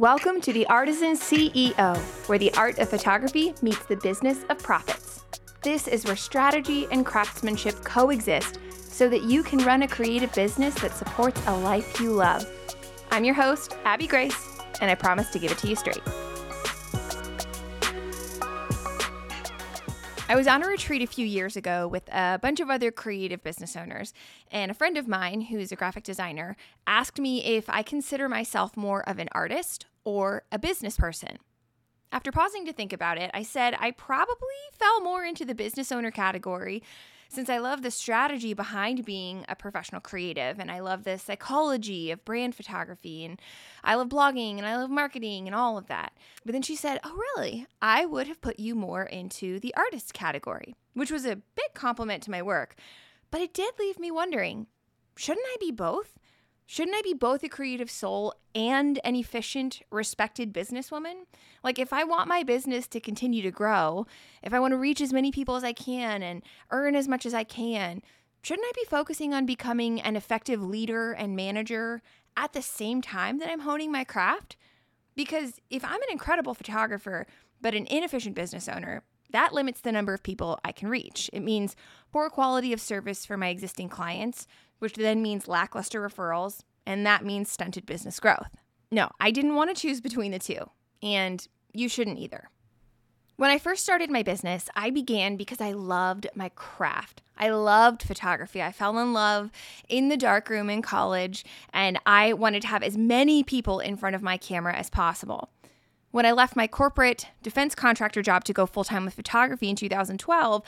Welcome to the Artisan CEO, where the art of photography meets the business of profits. This is where strategy and craftsmanship coexist so that you can run a creative business that supports a life you love. I'm your host, Abby Grace, and I promise to give it to you straight. I was on a retreat a few years ago with a bunch of other creative business owners, and a friend of mine, who's a graphic designer, asked me if I consider myself more of an artist or a business person. After pausing to think about it, I said I probably fell more into the business owner category since I love the strategy behind being a professional creative and I love the psychology of brand photography and I love blogging and I love marketing and all of that. But then she said, Oh, really? I would have put you more into the artist category, which was a big compliment to my work. But it did leave me wondering shouldn't I be both? Shouldn't I be both a creative soul and an efficient, respected businesswoman? Like, if I want my business to continue to grow, if I want to reach as many people as I can and earn as much as I can, shouldn't I be focusing on becoming an effective leader and manager at the same time that I'm honing my craft? Because if I'm an incredible photographer, but an inefficient business owner, that limits the number of people I can reach. It means poor quality of service for my existing clients, which then means lackluster referrals, and that means stunted business growth. No, I didn't want to choose between the two, and you shouldn't either. When I first started my business, I began because I loved my craft. I loved photography. I fell in love in the darkroom in college, and I wanted to have as many people in front of my camera as possible. When I left my corporate defense contractor job to go full time with photography in 2012,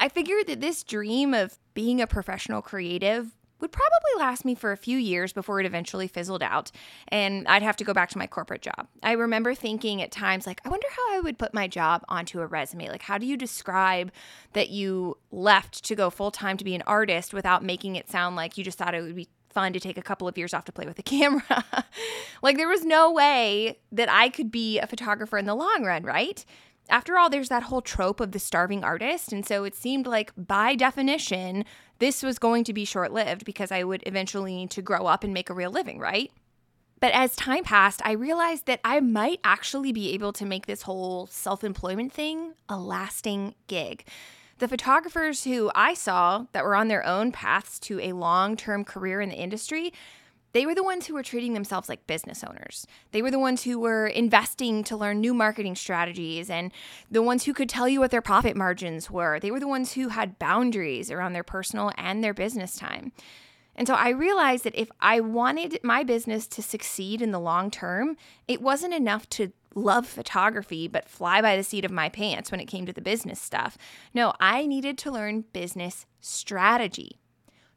I figured that this dream of being a professional creative would probably last me for a few years before it eventually fizzled out and I'd have to go back to my corporate job. I remember thinking at times like I wonder how I would put my job onto a resume. Like how do you describe that you left to go full time to be an artist without making it sound like you just thought it would be fun to take a couple of years off to play with the camera. like there was no way that I could be a photographer in the long run, right? After all, there's that whole trope of the starving artist. And so it seemed like, by definition, this was going to be short lived because I would eventually need to grow up and make a real living, right? But as time passed, I realized that I might actually be able to make this whole self employment thing a lasting gig. The photographers who I saw that were on their own paths to a long term career in the industry, they were the ones who were treating themselves like business owners. They were the ones who were investing to learn new marketing strategies and the ones who could tell you what their profit margins were. They were the ones who had boundaries around their personal and their business time. And so I realized that if I wanted my business to succeed in the long term, it wasn't enough to love photography but fly by the seat of my pants when it came to the business stuff. No, I needed to learn business strategy.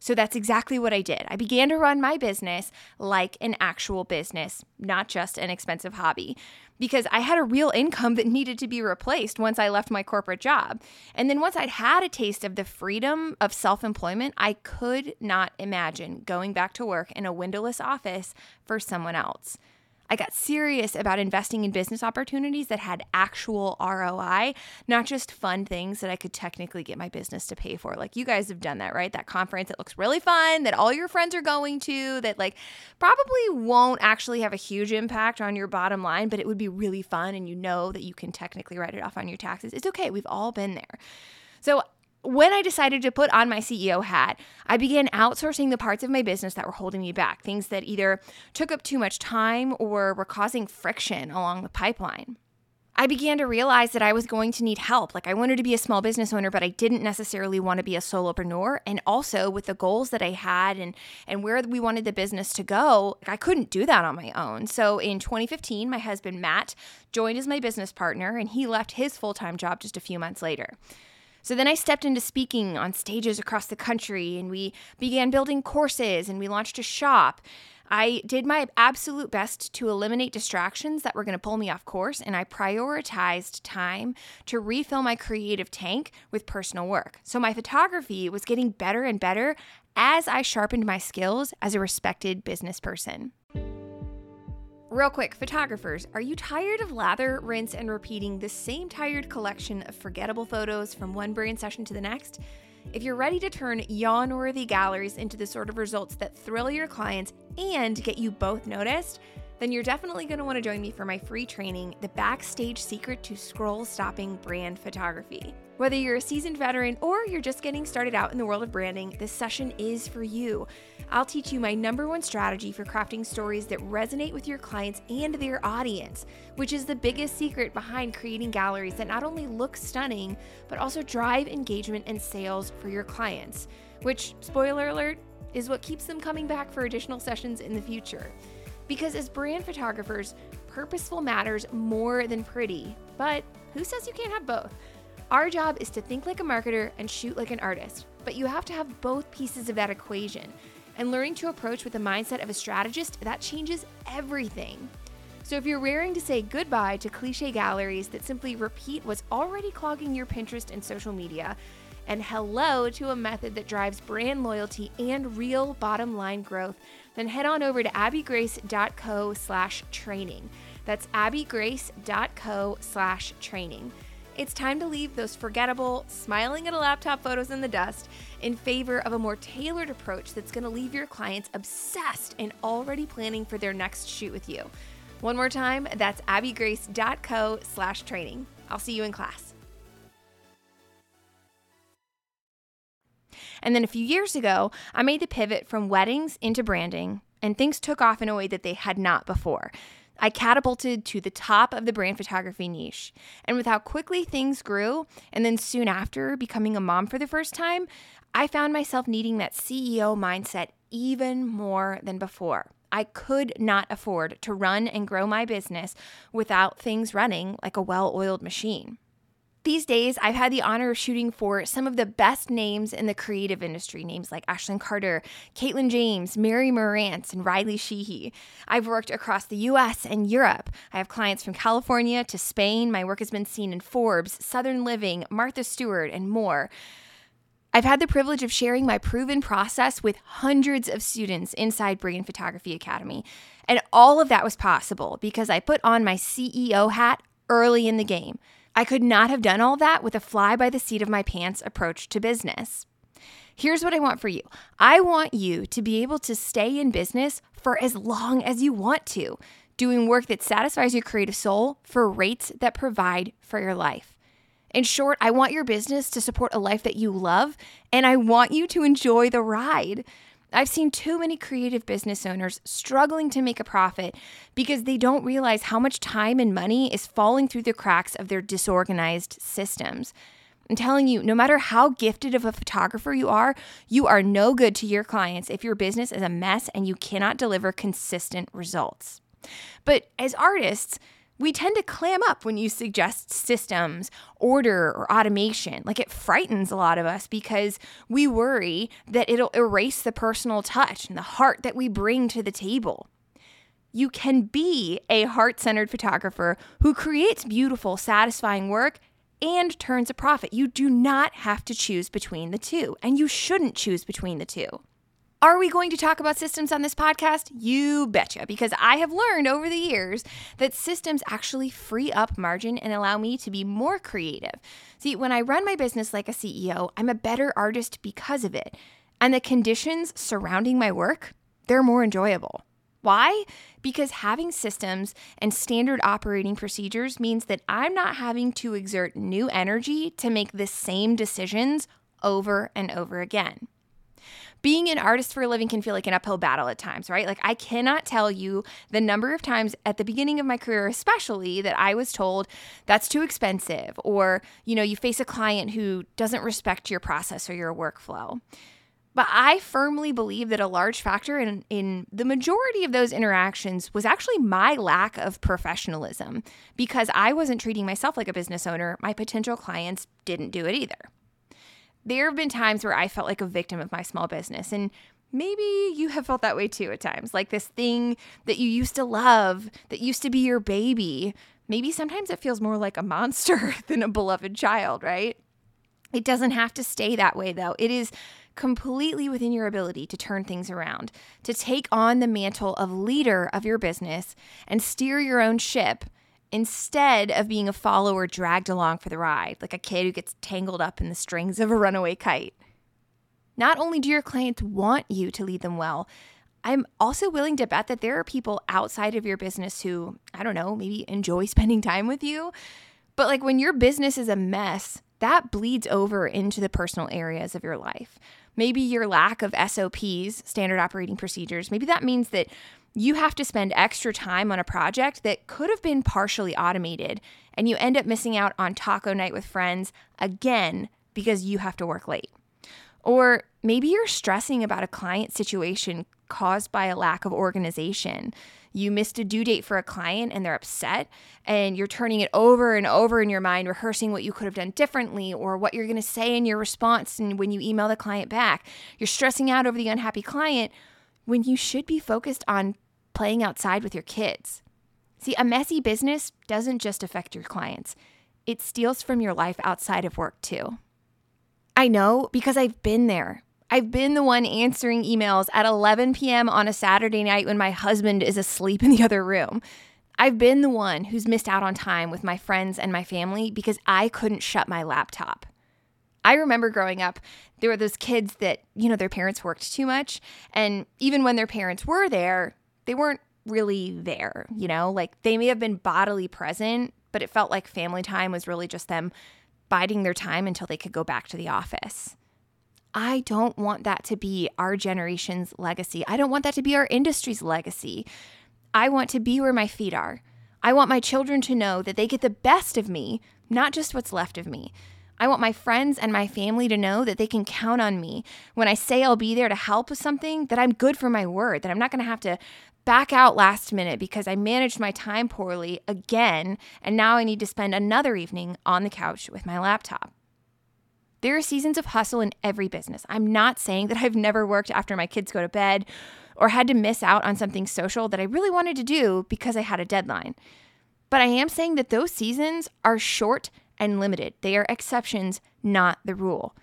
So that's exactly what I did. I began to run my business like an actual business, not just an expensive hobby, because I had a real income that needed to be replaced once I left my corporate job. And then once I'd had a taste of the freedom of self employment, I could not imagine going back to work in a windowless office for someone else. I got serious about investing in business opportunities that had actual ROI, not just fun things that I could technically get my business to pay for. Like you guys have done that, right? That conference that looks really fun, that all your friends are going to, that like probably won't actually have a huge impact on your bottom line, but it would be really fun and you know that you can technically write it off on your taxes. It's okay. We've all been there. So when I decided to put on my CEO hat, I began outsourcing the parts of my business that were holding me back, things that either took up too much time or were causing friction along the pipeline. I began to realize that I was going to need help. Like, I wanted to be a small business owner, but I didn't necessarily want to be a solopreneur. And also, with the goals that I had and, and where we wanted the business to go, I couldn't do that on my own. So, in 2015, my husband, Matt, joined as my business partner, and he left his full time job just a few months later. So then I stepped into speaking on stages across the country and we began building courses and we launched a shop. I did my absolute best to eliminate distractions that were going to pull me off course, and I prioritized time to refill my creative tank with personal work. So my photography was getting better and better as I sharpened my skills as a respected business person. Real quick, photographers, are you tired of lather, rinse, and repeating the same tired collection of forgettable photos from one brand session to the next? If you're ready to turn yawn worthy galleries into the sort of results that thrill your clients and get you both noticed, then you're definitely going to want to join me for my free training, The Backstage Secret to Scroll Stopping Brand Photography. Whether you're a seasoned veteran or you're just getting started out in the world of branding, this session is for you. I'll teach you my number one strategy for crafting stories that resonate with your clients and their audience, which is the biggest secret behind creating galleries that not only look stunning, but also drive engagement and sales for your clients, which, spoiler alert, is what keeps them coming back for additional sessions in the future. Because as brand photographers, purposeful matters more than pretty, but who says you can't have both? Our job is to think like a marketer and shoot like an artist, but you have to have both pieces of that equation. And learning to approach with the mindset of a strategist, that changes everything. So if you're raring to say goodbye to cliche galleries that simply repeat what's already clogging your Pinterest and social media, and hello to a method that drives brand loyalty and real bottom line growth, then head on over to abbygrace.co slash training. That's abbygrace.co slash training. It's time to leave those forgettable, smiling at a laptop photos in the dust in favor of a more tailored approach that's going to leave your clients obsessed and already planning for their next shoot with you. One more time, that's abbygrace.co slash training. I'll see you in class. And then a few years ago, I made the pivot from weddings into branding, and things took off in a way that they had not before. I catapulted to the top of the brand photography niche. And with how quickly things grew, and then soon after becoming a mom for the first time, I found myself needing that CEO mindset even more than before. I could not afford to run and grow my business without things running like a well oiled machine. These days, I've had the honor of shooting for some of the best names in the creative industry, names like Ashlyn Carter, Caitlin James, Mary Morantz, and Riley Sheehy. I've worked across the US and Europe. I have clients from California to Spain. My work has been seen in Forbes, Southern Living, Martha Stewart, and more. I've had the privilege of sharing my proven process with hundreds of students inside Brand Photography Academy. And all of that was possible because I put on my CEO hat early in the game. I could not have done all that with a fly by the seat of my pants approach to business. Here's what I want for you I want you to be able to stay in business for as long as you want to, doing work that satisfies your creative soul for rates that provide for your life. In short, I want your business to support a life that you love, and I want you to enjoy the ride. I've seen too many creative business owners struggling to make a profit because they don't realize how much time and money is falling through the cracks of their disorganized systems. I'm telling you, no matter how gifted of a photographer you are, you are no good to your clients if your business is a mess and you cannot deliver consistent results. But as artists, we tend to clam up when you suggest systems, order, or automation. Like it frightens a lot of us because we worry that it'll erase the personal touch and the heart that we bring to the table. You can be a heart centered photographer who creates beautiful, satisfying work and turns a profit. You do not have to choose between the two, and you shouldn't choose between the two. Are we going to talk about systems on this podcast? You betcha, because I have learned over the years that systems actually free up margin and allow me to be more creative. See, when I run my business like a CEO, I'm a better artist because of it. And the conditions surrounding my work, they're more enjoyable. Why? Because having systems and standard operating procedures means that I'm not having to exert new energy to make the same decisions over and over again being an artist for a living can feel like an uphill battle at times, right? Like, I cannot tell you the number of times at the beginning of my career, especially, that I was told that's too expensive, or, you know, you face a client who doesn't respect your process or your workflow. But I firmly believe that a large factor in, in the majority of those interactions was actually my lack of professionalism because I wasn't treating myself like a business owner. My potential clients didn't do it either there have been times where I felt like a victim of my small business. And maybe you have felt that way too at times. Like this thing that you used to love, that used to be your baby. Maybe sometimes it feels more like a monster than a beloved child, right? It doesn't have to stay that way though. It is completely within your ability to turn things around, to take on the mantle of leader of your business and steer your own ship instead of being a follower dragged along for the ride, like a kid who gets tangled up in the strings of a runaway kite. Not only do your clients want you to lead them well, I'm also willing to bet that there are people outside of your business who, I don't know, maybe enjoy spending time with you. But like when your business is a mess, that bleeds over into the personal areas of your life. Maybe your lack of SOPs, standard operating procedures, maybe that means that you have to spend extra time on a project that could have been partially automated, and you end up missing out on taco night with friends again because you have to work late. Or maybe you're stressing about a client situation caused by a lack of organization. You missed a due date for a client and they're upset, and you're turning it over and over in your mind, rehearsing what you could have done differently or what you're going to say in your response. And when you email the client back, you're stressing out over the unhappy client when you should be focused on playing outside with your kids. See, a messy business doesn't just affect your clients, it steals from your life outside of work too. I know because I've been there. I've been the one answering emails at 11 p.m. on a Saturday night when my husband is asleep in the other room. I've been the one who's missed out on time with my friends and my family because I couldn't shut my laptop. I remember growing up, there were those kids that, you know, their parents worked too much. And even when their parents were there, they weren't really there, you know, like they may have been bodily present, but it felt like family time was really just them biding their time until they could go back to the office. I don't want that to be our generation's legacy. I don't want that to be our industry's legacy. I want to be where my feet are. I want my children to know that they get the best of me, not just what's left of me. I want my friends and my family to know that they can count on me. When I say I'll be there to help with something, that I'm good for my word, that I'm not going to have to back out last minute because I managed my time poorly again, and now I need to spend another evening on the couch with my laptop. There are seasons of hustle in every business. I'm not saying that I've never worked after my kids go to bed or had to miss out on something social that I really wanted to do because I had a deadline. But I am saying that those seasons are short and limited. They are exceptions, not the rule.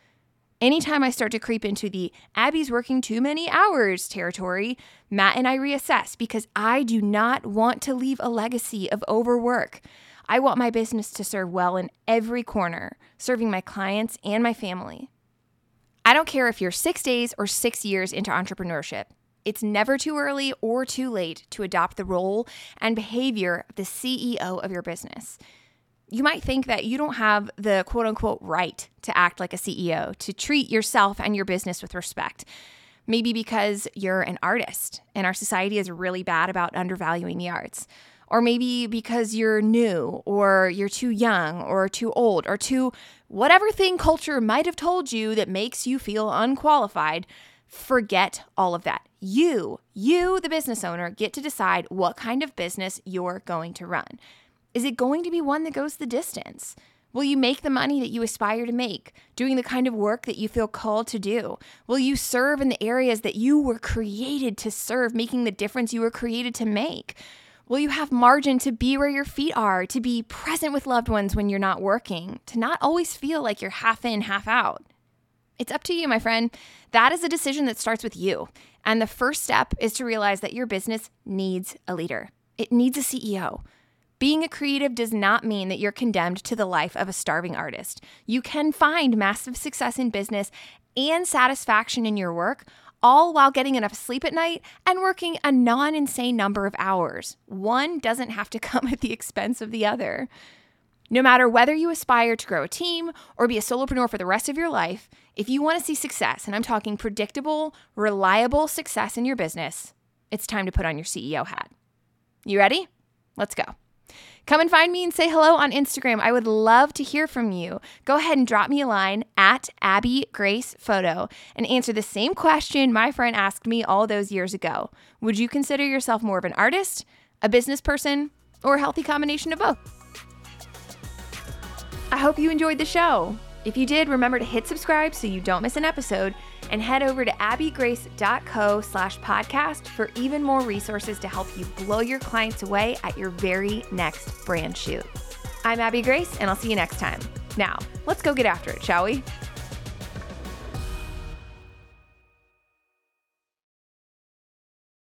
Anytime I start to creep into the Abby's working too many hours territory, Matt and I reassess because I do not want to leave a legacy of overwork. I want my business to serve well in every corner, serving my clients and my family. I don't care if you're six days or six years into entrepreneurship. It's never too early or too late to adopt the role and behavior of the CEO of your business you might think that you don't have the quote unquote right to act like a CEO, to treat yourself and your business with respect. Maybe because you're an artist and our society is really bad about undervaluing the arts. Or maybe because you're new or you're too young or too old or too whatever thing culture might have told you that makes you feel unqualified. Forget all of that. You, you, the business owner, get to decide what kind of business you're going to run. Is it going to be one that goes the distance? Will you make the money that you aspire to make, doing the kind of work that you feel called to do? Will you serve in the areas that you were created to serve, making the difference you were created to make? Will you have margin to be where your feet are, to be present with loved ones when you're not working, to not always feel like you're half in, half out? It's up to you, my friend. That is a decision that starts with you. And the first step is to realize that your business needs a leader, it needs a CEO. Being a creative does not mean that you're condemned to the life of a starving artist. You can find massive success in business and satisfaction in your work, all while getting enough sleep at night and working a non insane number of hours. One doesn't have to come at the expense of the other. No matter whether you aspire to grow a team or be a solopreneur for the rest of your life, if you want to see success, and I'm talking predictable, reliable success in your business, it's time to put on your CEO hat. You ready? Let's go. Come and find me and say hello on Instagram. I would love to hear from you. Go ahead and drop me a line at Abby Grace Photo and answer the same question my friend asked me all those years ago. Would you consider yourself more of an artist, a business person, or a healthy combination of both? I hope you enjoyed the show. If you did, remember to hit subscribe so you don't miss an episode and head over to abbygrace.co slash podcast for even more resources to help you blow your clients away at your very next brand shoot. I'm Abby Grace, and I'll see you next time. Now, let's go get after it, shall we?